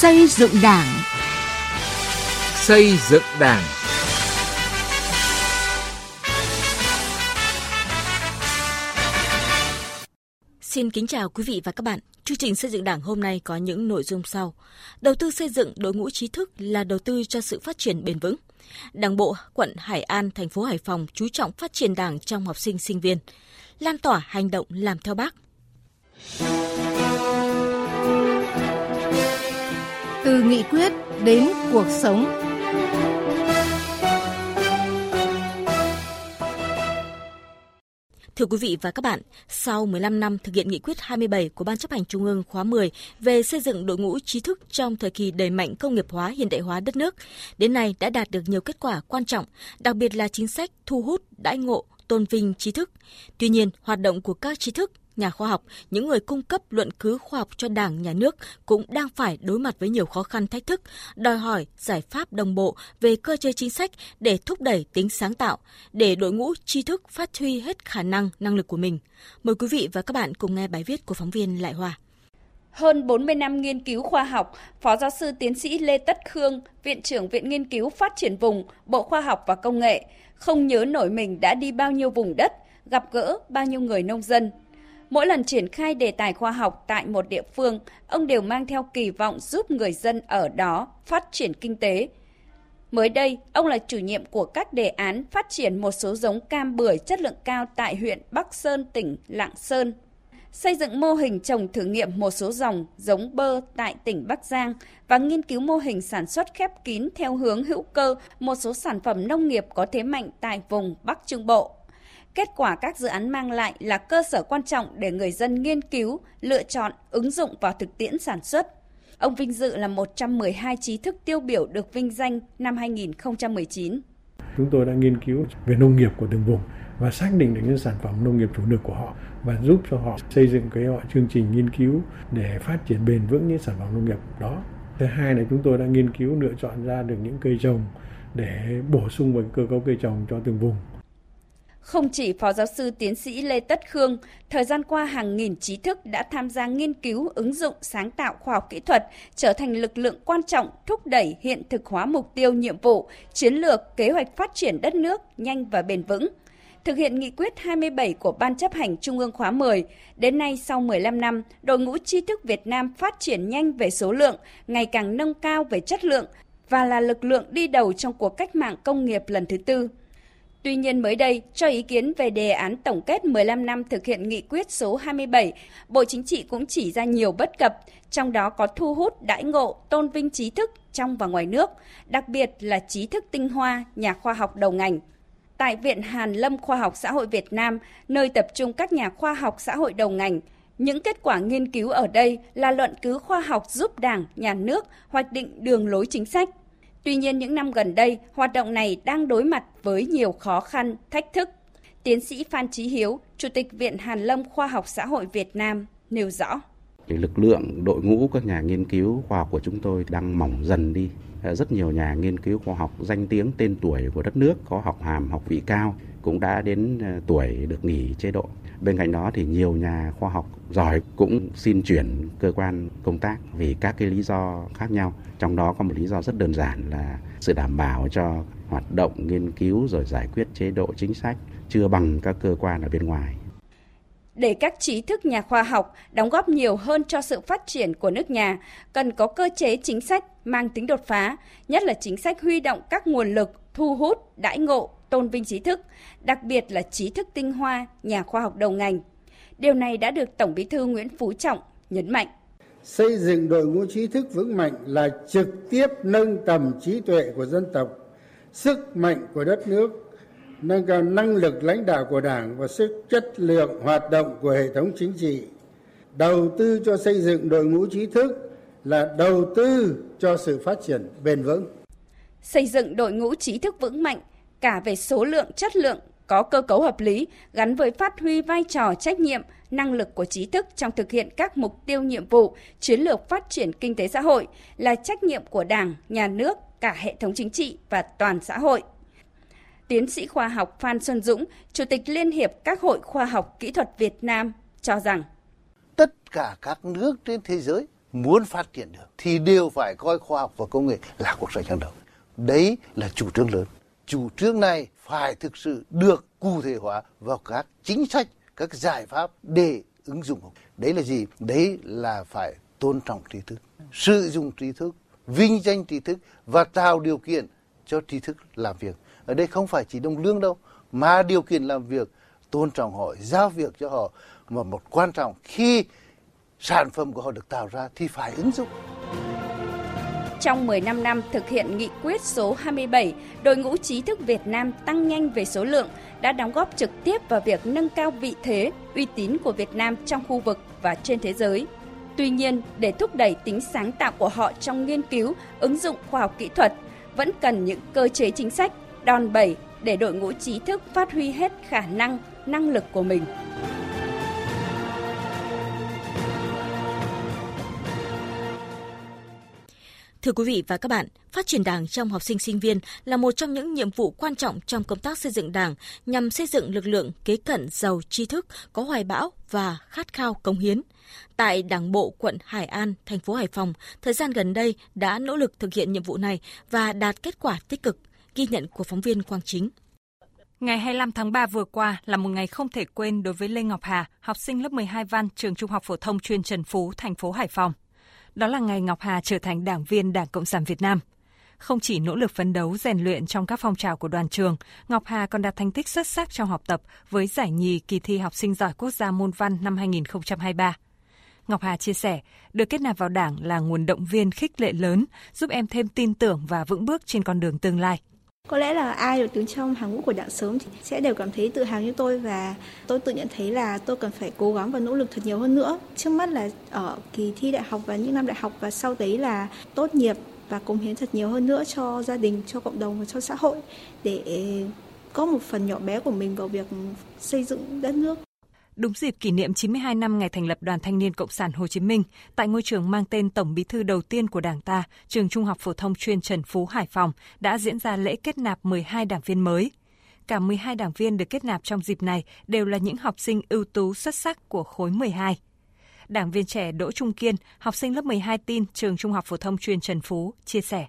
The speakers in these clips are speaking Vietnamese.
Xây dựng Đảng. Xây dựng Đảng. Xin kính chào quý vị và các bạn. Chương trình xây dựng Đảng hôm nay có những nội dung sau. Đầu tư xây dựng đội ngũ trí thức là đầu tư cho sự phát triển bền vững. Đảng bộ quận Hải An, thành phố Hải Phòng chú trọng phát triển Đảng trong học sinh sinh viên. Lan tỏa hành động làm theo Bác. Từ nghị quyết đến cuộc sống. Thưa quý vị và các bạn, sau 15 năm thực hiện nghị quyết 27 của Ban chấp hành Trung ương khóa 10 về xây dựng đội ngũ trí thức trong thời kỳ đẩy mạnh công nghiệp hóa hiện đại hóa đất nước, đến nay đã đạt được nhiều kết quả quan trọng, đặc biệt là chính sách thu hút, đãi ngộ, tôn vinh trí thức. Tuy nhiên, hoạt động của các trí thức nhà khoa học, những người cung cấp luận cứ khoa học cho Đảng, Nhà nước cũng đang phải đối mặt với nhiều khó khăn thách thức, đòi hỏi giải pháp đồng bộ về cơ chế chính sách để thúc đẩy tính sáng tạo, để đội ngũ tri thức phát huy hết khả năng, năng lực của mình. Mời quý vị và các bạn cùng nghe bài viết của phóng viên Lại Hòa. Hơn 40 năm nghiên cứu khoa học, Phó giáo sư tiến sĩ Lê Tất Khương, Viện trưởng Viện Nghiên cứu Phát triển Vùng, Bộ Khoa học và Công nghệ, không nhớ nổi mình đã đi bao nhiêu vùng đất, gặp gỡ bao nhiêu người nông dân, Mỗi lần triển khai đề tài khoa học tại một địa phương, ông đều mang theo kỳ vọng giúp người dân ở đó phát triển kinh tế. Mới đây, ông là chủ nhiệm của các đề án phát triển một số giống cam bưởi chất lượng cao tại huyện Bắc Sơn, tỉnh Lạng Sơn. Xây dựng mô hình trồng thử nghiệm một số dòng giống bơ tại tỉnh Bắc Giang và nghiên cứu mô hình sản xuất khép kín theo hướng hữu cơ một số sản phẩm nông nghiệp có thế mạnh tại vùng Bắc Trung Bộ. Kết quả các dự án mang lại là cơ sở quan trọng để người dân nghiên cứu, lựa chọn, ứng dụng vào thực tiễn sản xuất. Ông vinh dự là 112 trí thức tiêu biểu được vinh danh năm 2019. Chúng tôi đã nghiên cứu về nông nghiệp của từng vùng và xác định được những sản phẩm nông nghiệp chủ lực của họ và giúp cho họ xây dựng cái họ chương trình nghiên cứu để phát triển bền vững những sản phẩm nông nghiệp đó. Thứ hai là chúng tôi đã nghiên cứu lựa chọn ra được những cây trồng để bổ sung vào cơ cấu cây trồng cho từng vùng không chỉ Phó Giáo sư Tiến sĩ Lê Tất Khương, thời gian qua hàng nghìn trí thức đã tham gia nghiên cứu, ứng dụng, sáng tạo khoa học kỹ thuật, trở thành lực lượng quan trọng thúc đẩy hiện thực hóa mục tiêu nhiệm vụ, chiến lược, kế hoạch phát triển đất nước nhanh và bền vững. Thực hiện nghị quyết 27 của Ban chấp hành Trung ương khóa 10, đến nay sau 15 năm, đội ngũ tri thức Việt Nam phát triển nhanh về số lượng, ngày càng nâng cao về chất lượng và là lực lượng đi đầu trong cuộc cách mạng công nghiệp lần thứ tư. Tuy nhiên mới đây, cho ý kiến về đề án tổng kết 15 năm thực hiện nghị quyết số 27, Bộ Chính trị cũng chỉ ra nhiều bất cập, trong đó có thu hút đãi ngộ, tôn vinh trí thức trong và ngoài nước, đặc biệt là trí thức tinh hoa, nhà khoa học đầu ngành. Tại Viện Hàn Lâm Khoa học Xã hội Việt Nam, nơi tập trung các nhà khoa học xã hội đầu ngành, những kết quả nghiên cứu ở đây là luận cứ khoa học giúp Đảng, Nhà nước hoạch định đường lối chính sách, Tuy nhiên những năm gần đây, hoạt động này đang đối mặt với nhiều khó khăn, thách thức. Tiến sĩ Phan Chí Hiếu, Chủ tịch Viện Hàn Lâm Khoa học Xã hội Việt Nam nêu rõ. Lực lượng đội ngũ các nhà nghiên cứu khoa học của chúng tôi đang mỏng dần đi. Ờ, rất nhiều nhà nghiên cứu khoa học danh tiếng tên tuổi của đất nước có học hàm học vị cao cũng đã đến ờ, tuổi được nghỉ chế độ. Bên cạnh đó thì nhiều nhà khoa học giỏi cũng xin chuyển cơ quan công tác vì các cái lý do khác nhau. Trong đó có một lý do rất đơn giản là sự đảm bảo cho hoạt động nghiên cứu rồi giải quyết chế độ chính sách chưa bằng các cơ quan ở bên ngoài để các trí thức nhà khoa học đóng góp nhiều hơn cho sự phát triển của nước nhà, cần có cơ chế chính sách mang tính đột phá, nhất là chính sách huy động các nguồn lực thu hút, đãi ngộ, tôn vinh trí thức, đặc biệt là trí thức tinh hoa, nhà khoa học đầu ngành. Điều này đã được Tổng Bí thư Nguyễn Phú Trọng nhấn mạnh. Xây dựng đội ngũ trí thức vững mạnh là trực tiếp nâng tầm trí tuệ của dân tộc, sức mạnh của đất nước, nâng cao năng lực lãnh đạo của Đảng và sức chất lượng hoạt động của hệ thống chính trị. Đầu tư cho xây dựng đội ngũ trí thức là đầu tư cho sự phát triển bền vững. Xây dựng đội ngũ trí thức vững mạnh cả về số lượng, chất lượng, có cơ cấu hợp lý, gắn với phát huy vai trò trách nhiệm, năng lực của trí thức trong thực hiện các mục tiêu nhiệm vụ, chiến lược phát triển kinh tế xã hội là trách nhiệm của đảng, nhà nước, cả hệ thống chính trị và toàn xã hội tiến sĩ khoa học phan xuân dũng, chủ tịch liên hiệp các hội khoa học kỹ thuật việt nam cho rằng, tất cả các nước trên thế giới muốn phát triển được thì đều phải coi khoa học và công nghệ là cuộc sống hàng đầu. Đấy là chủ trương lớn. Chủ trương này phải thực sự được cụ thể hóa vào các chính sách, các giải pháp để ứng dụng. Đấy là gì? Đấy là phải tôn trọng trí thức, sử dụng trí thức, vinh danh trí thức và tạo điều kiện cho trí thức làm việc. Ở đây không phải chỉ đồng lương đâu, mà điều kiện làm việc, tôn trọng họ, giao việc cho họ. Mà một quan trọng khi sản phẩm của họ được tạo ra thì phải ứng dụng. Trong 15 năm thực hiện nghị quyết số 27, đội ngũ trí thức Việt Nam tăng nhanh về số lượng đã đóng góp trực tiếp vào việc nâng cao vị thế, uy tín của Việt Nam trong khu vực và trên thế giới. Tuy nhiên, để thúc đẩy tính sáng tạo của họ trong nghiên cứu, ứng dụng khoa học kỹ thuật, vẫn cần những cơ chế chính sách, đòn bẩy để đội ngũ trí thức phát huy hết khả năng, năng lực của mình. Thưa quý vị và các bạn, phát triển Đảng trong học sinh sinh viên là một trong những nhiệm vụ quan trọng trong công tác xây dựng Đảng nhằm xây dựng lực lượng kế cận giàu tri thức, có hoài bão và khát khao cống hiến. Tại Đảng bộ quận Hải An, thành phố Hải Phòng, thời gian gần đây đã nỗ lực thực hiện nhiệm vụ này và đạt kết quả tích cực, ghi nhận của phóng viên Quang Chính. Ngày 25 tháng 3 vừa qua là một ngày không thể quên đối với Lê Ngọc Hà, học sinh lớp 12 văn trường Trung học phổ thông chuyên Trần Phú, thành phố Hải Phòng. Đó là ngày Ngọc Hà trở thành đảng viên Đảng Cộng sản Việt Nam. Không chỉ nỗ lực phấn đấu rèn luyện trong các phong trào của đoàn trường, Ngọc Hà còn đạt thành tích xuất sắc trong học tập với giải nhì kỳ thi học sinh giỏi quốc gia môn văn năm 2023. Ngọc Hà chia sẻ, được kết nạp vào đảng là nguồn động viên khích lệ lớn, giúp em thêm tin tưởng và vững bước trên con đường tương lai. Có lẽ là ai được đứng trong hàng ngũ của đảng sớm sẽ đều cảm thấy tự hào như tôi và tôi tự nhận thấy là tôi cần phải cố gắng và nỗ lực thật nhiều hơn nữa. Trước mắt là ở kỳ thi đại học và những năm đại học và sau đấy là tốt nghiệp và cống hiến thật nhiều hơn nữa cho gia đình, cho cộng đồng và cho xã hội để có một phần nhỏ bé của mình vào việc xây dựng đất nước. Đúng dịp kỷ niệm 92 năm ngày thành lập Đoàn Thanh niên Cộng sản Hồ Chí Minh, tại ngôi trường mang tên Tổng Bí thư đầu tiên của Đảng ta, trường Trung học phổ thông chuyên Trần Phú Hải Phòng đã diễn ra lễ kết nạp 12 đảng viên mới. Cả 12 đảng viên được kết nạp trong dịp này đều là những học sinh ưu tú xuất sắc của khối 12. Đảng viên trẻ Đỗ Trung Kiên, học sinh lớp 12 tin trường Trung học phổ thông chuyên Trần Phú, chia sẻ.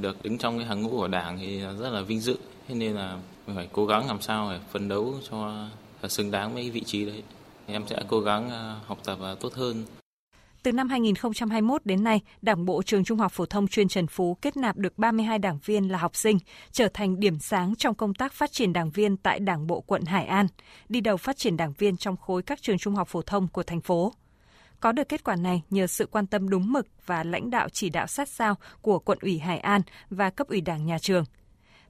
Được đứng trong cái hàng ngũ của Đảng thì rất là vinh dự, thế nên là mình phải cố gắng làm sao để phấn đấu cho xứng đáng với vị trí đấy. Em sẽ cố gắng à, học tập à, tốt hơn. Từ năm 2021 đến nay, Đảng bộ trường Trung học phổ thông chuyên Trần Phú kết nạp được 32 đảng viên là học sinh, trở thành điểm sáng trong công tác phát triển đảng viên tại Đảng bộ quận Hải An, đi đầu phát triển đảng viên trong khối các trường trung học phổ thông của thành phố. Có được kết quả này nhờ sự quan tâm đúng mực và lãnh đạo chỉ đạo sát sao của quận ủy Hải An và cấp ủy đảng nhà trường –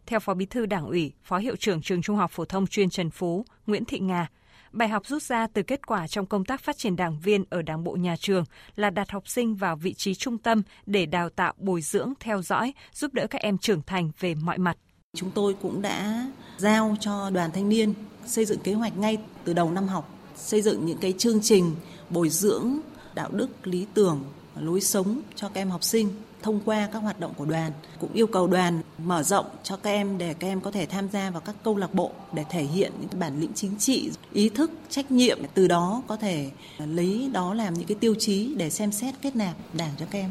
theo Phó Bí thư Đảng ủy, Phó Hiệu trưởng Trường Trung học phổ thông chuyên Trần Phú, Nguyễn Thị Nga, bài học rút ra từ kết quả trong công tác phát triển đảng viên ở Đảng bộ nhà trường là đặt học sinh vào vị trí trung tâm để đào tạo, bồi dưỡng, theo dõi, giúp đỡ các em trưởng thành về mọi mặt. Chúng tôi cũng đã giao cho đoàn thanh niên xây dựng kế hoạch ngay từ đầu năm học, xây dựng những cái chương trình bồi dưỡng đạo đức, lý tưởng, lối sống cho các em học sinh thông qua các hoạt động của đoàn cũng yêu cầu đoàn mở rộng cho các em để các em có thể tham gia vào các câu lạc bộ để thể hiện những bản lĩnh chính trị, ý thức, trách nhiệm từ đó có thể lấy đó làm những cái tiêu chí để xem xét kết nạp đảng cho các em.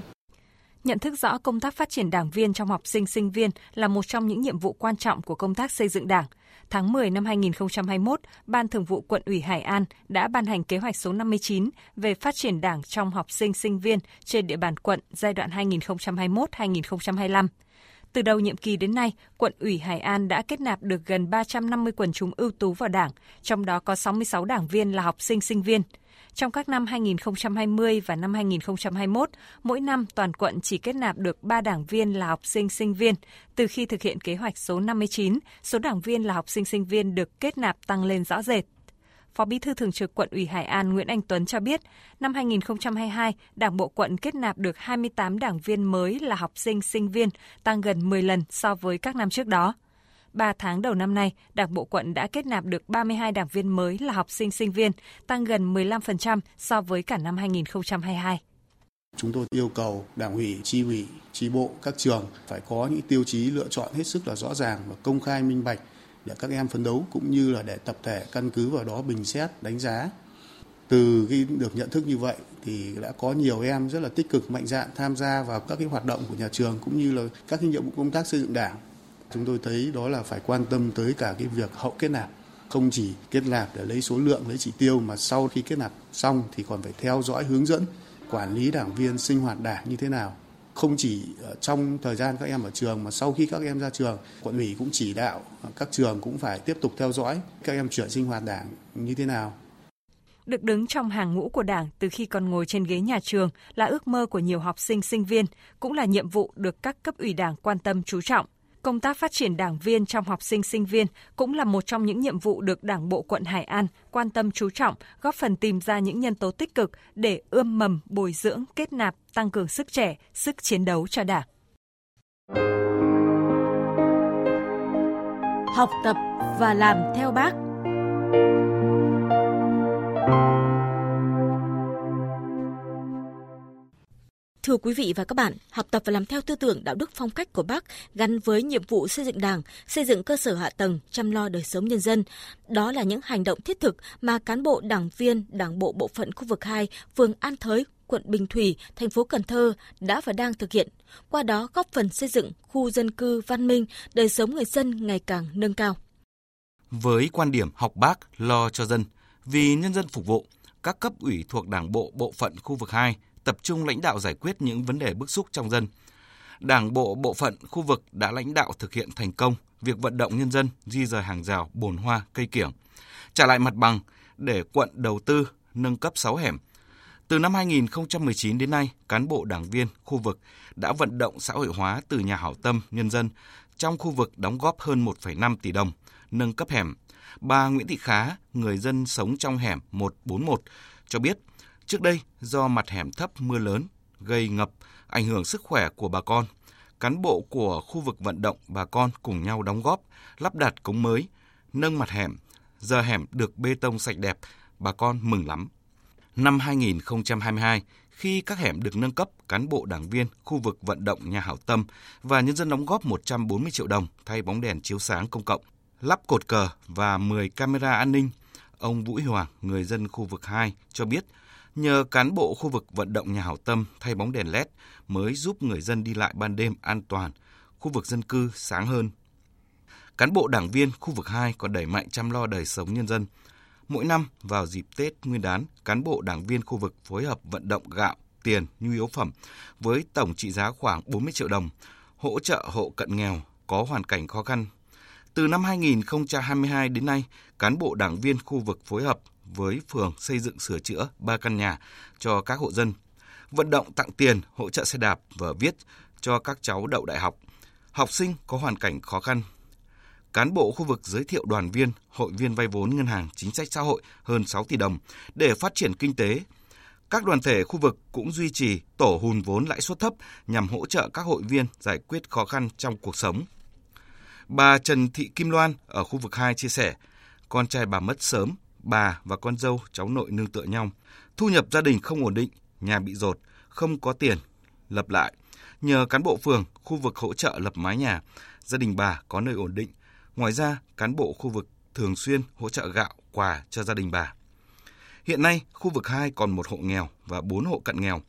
Nhận thức rõ công tác phát triển đảng viên trong học sinh sinh viên là một trong những nhiệm vụ quan trọng của công tác xây dựng đảng. Tháng 10 năm 2021, Ban Thường vụ Quận ủy Hải An đã ban hành kế hoạch số 59 về phát triển đảng trong học sinh sinh viên trên địa bàn quận giai đoạn 2021-2025. Từ đầu nhiệm kỳ đến nay, quận ủy Hải An đã kết nạp được gần 350 quần chúng ưu tú vào đảng, trong đó có 66 đảng viên là học sinh sinh viên – trong các năm 2020 và năm 2021, mỗi năm toàn quận chỉ kết nạp được 3 đảng viên là học sinh sinh viên. Từ khi thực hiện kế hoạch số 59, số đảng viên là học sinh sinh viên được kết nạp tăng lên rõ rệt. Phó Bí thư Thường trực Quận ủy Hải An Nguyễn Anh Tuấn cho biết, năm 2022, Đảng bộ quận kết nạp được 28 đảng viên mới là học sinh sinh viên, tăng gần 10 lần so với các năm trước đó. 3 tháng đầu năm nay, Đảng bộ quận đã kết nạp được 32 đảng viên mới là học sinh sinh viên, tăng gần 15% so với cả năm 2022. Chúng tôi yêu cầu đảng ủy, chi ủy, chi bộ, các trường phải có những tiêu chí lựa chọn hết sức là rõ ràng và công khai minh bạch để các em phấn đấu cũng như là để tập thể căn cứ vào đó bình xét, đánh giá. Từ khi được nhận thức như vậy thì đã có nhiều em rất là tích cực mạnh dạn tham gia vào các cái hoạt động của nhà trường cũng như là các cái nhiệm vụ công tác xây dựng đảng. Chúng tôi thấy đó là phải quan tâm tới cả cái việc hậu kết nạp không chỉ kết nạp để lấy số lượng lấy chỉ tiêu mà sau khi kết nạp xong thì còn phải theo dõi hướng dẫn quản lý đảng viên sinh hoạt đảng như thế nào không chỉ trong thời gian các em ở trường mà sau khi các em ra trường quận ủy cũng chỉ đạo các trường cũng phải tiếp tục theo dõi các em chuyển sinh hoạt đảng như thế nào được đứng trong hàng ngũ của Đảng từ khi còn ngồi trên ghế nhà trường là ước mơ của nhiều học sinh sinh viên, cũng là nhiệm vụ được các cấp ủy Đảng quan tâm chú trọng. Công tác phát triển đảng viên trong học sinh sinh viên cũng là một trong những nhiệm vụ được Đảng bộ quận Hải An quan tâm chú trọng, góp phần tìm ra những nhân tố tích cực để ươm mầm, bồi dưỡng, kết nạp, tăng cường sức trẻ, sức chiến đấu cho Đảng. Học tập và làm theo bác. Thưa quý vị và các bạn, học tập và làm theo tư tưởng đạo đức phong cách của Bác gắn với nhiệm vụ xây dựng Đảng, xây dựng cơ sở hạ tầng, chăm lo đời sống nhân dân. Đó là những hành động thiết thực mà cán bộ đảng viên, Đảng bộ bộ phận khu vực 2, phường An Thới, quận Bình Thủy, thành phố Cần Thơ đã và đang thực hiện. Qua đó góp phần xây dựng khu dân cư văn minh, đời sống người dân ngày càng nâng cao. Với quan điểm học Bác lo cho dân, vì nhân dân phục vụ, các cấp ủy thuộc Đảng bộ bộ phận khu vực 2 tập trung lãnh đạo giải quyết những vấn đề bức xúc trong dân. Đảng bộ bộ phận khu vực đã lãnh đạo thực hiện thành công việc vận động nhân dân di rời hàng rào, bồn hoa, cây kiểng, trả lại mặt bằng để quận đầu tư nâng cấp 6 hẻm. Từ năm 2019 đến nay, cán bộ đảng viên khu vực đã vận động xã hội hóa từ nhà hảo tâm nhân dân trong khu vực đóng góp hơn 1,5 tỷ đồng, nâng cấp hẻm. Bà Nguyễn Thị Khá, người dân sống trong hẻm 141, cho biết Trước đây, do mặt hẻm thấp mưa lớn, gây ngập, ảnh hưởng sức khỏe của bà con, cán bộ của khu vực vận động bà con cùng nhau đóng góp, lắp đặt cống mới, nâng mặt hẻm. Giờ hẻm được bê tông sạch đẹp, bà con mừng lắm. Năm 2022, khi các hẻm được nâng cấp, cán bộ đảng viên khu vực vận động nhà hảo tâm và nhân dân đóng góp 140 triệu đồng thay bóng đèn chiếu sáng công cộng, lắp cột cờ và 10 camera an ninh. Ông Vũ Hoàng, người dân khu vực 2, cho biết Nhờ cán bộ khu vực vận động nhà hảo tâm thay bóng đèn LED mới giúp người dân đi lại ban đêm an toàn, khu vực dân cư sáng hơn. Cán bộ đảng viên khu vực 2 còn đẩy mạnh chăm lo đời sống nhân dân. Mỗi năm vào dịp Tết Nguyên đán, cán bộ đảng viên khu vực phối hợp vận động gạo, tiền, nhu yếu phẩm với tổng trị giá khoảng 40 triệu đồng, hỗ trợ hộ cận nghèo có hoàn cảnh khó khăn. Từ năm 2022 đến nay, cán bộ đảng viên khu vực phối hợp với phường xây dựng sửa chữa 3 căn nhà cho các hộ dân, vận động tặng tiền, hỗ trợ xe đạp và viết cho các cháu đậu đại học, học sinh có hoàn cảnh khó khăn. Cán bộ khu vực giới thiệu đoàn viên, hội viên vay vốn ngân hàng chính sách xã hội hơn 6 tỷ đồng để phát triển kinh tế. Các đoàn thể khu vực cũng duy trì tổ hùn vốn lãi suất thấp nhằm hỗ trợ các hội viên giải quyết khó khăn trong cuộc sống. Bà Trần Thị Kim Loan ở khu vực 2 chia sẻ, con trai bà mất sớm bà và con dâu cháu nội nương tựa nhau. Thu nhập gia đình không ổn định, nhà bị rột, không có tiền. Lập lại, nhờ cán bộ phường, khu vực hỗ trợ lập mái nhà, gia đình bà có nơi ổn định. Ngoài ra, cán bộ khu vực thường xuyên hỗ trợ gạo, quà cho gia đình bà. Hiện nay, khu vực 2 còn một hộ nghèo và 4 hộ cận nghèo.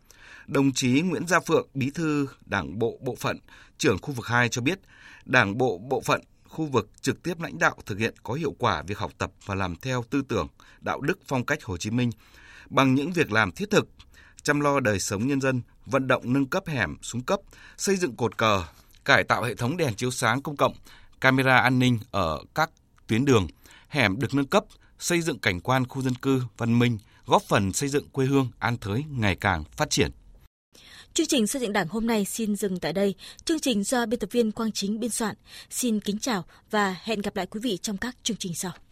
Đồng chí Nguyễn Gia Phượng, bí thư Đảng bộ bộ phận, trưởng khu vực 2 cho biết, Đảng bộ bộ phận khu vực trực tiếp lãnh đạo thực hiện có hiệu quả việc học tập và làm theo tư tưởng, đạo đức phong cách Hồ Chí Minh bằng những việc làm thiết thực, chăm lo đời sống nhân dân, vận động nâng cấp hẻm xuống cấp, xây dựng cột cờ, cải tạo hệ thống đèn chiếu sáng công cộng, camera an ninh ở các tuyến đường, hẻm được nâng cấp, xây dựng cảnh quan khu dân cư văn minh, góp phần xây dựng quê hương An Thới ngày càng phát triển. Chương trình xây dựng Đảng hôm nay xin dừng tại đây. Chương trình do biên tập viên Quang Chính biên soạn. Xin kính chào và hẹn gặp lại quý vị trong các chương trình sau.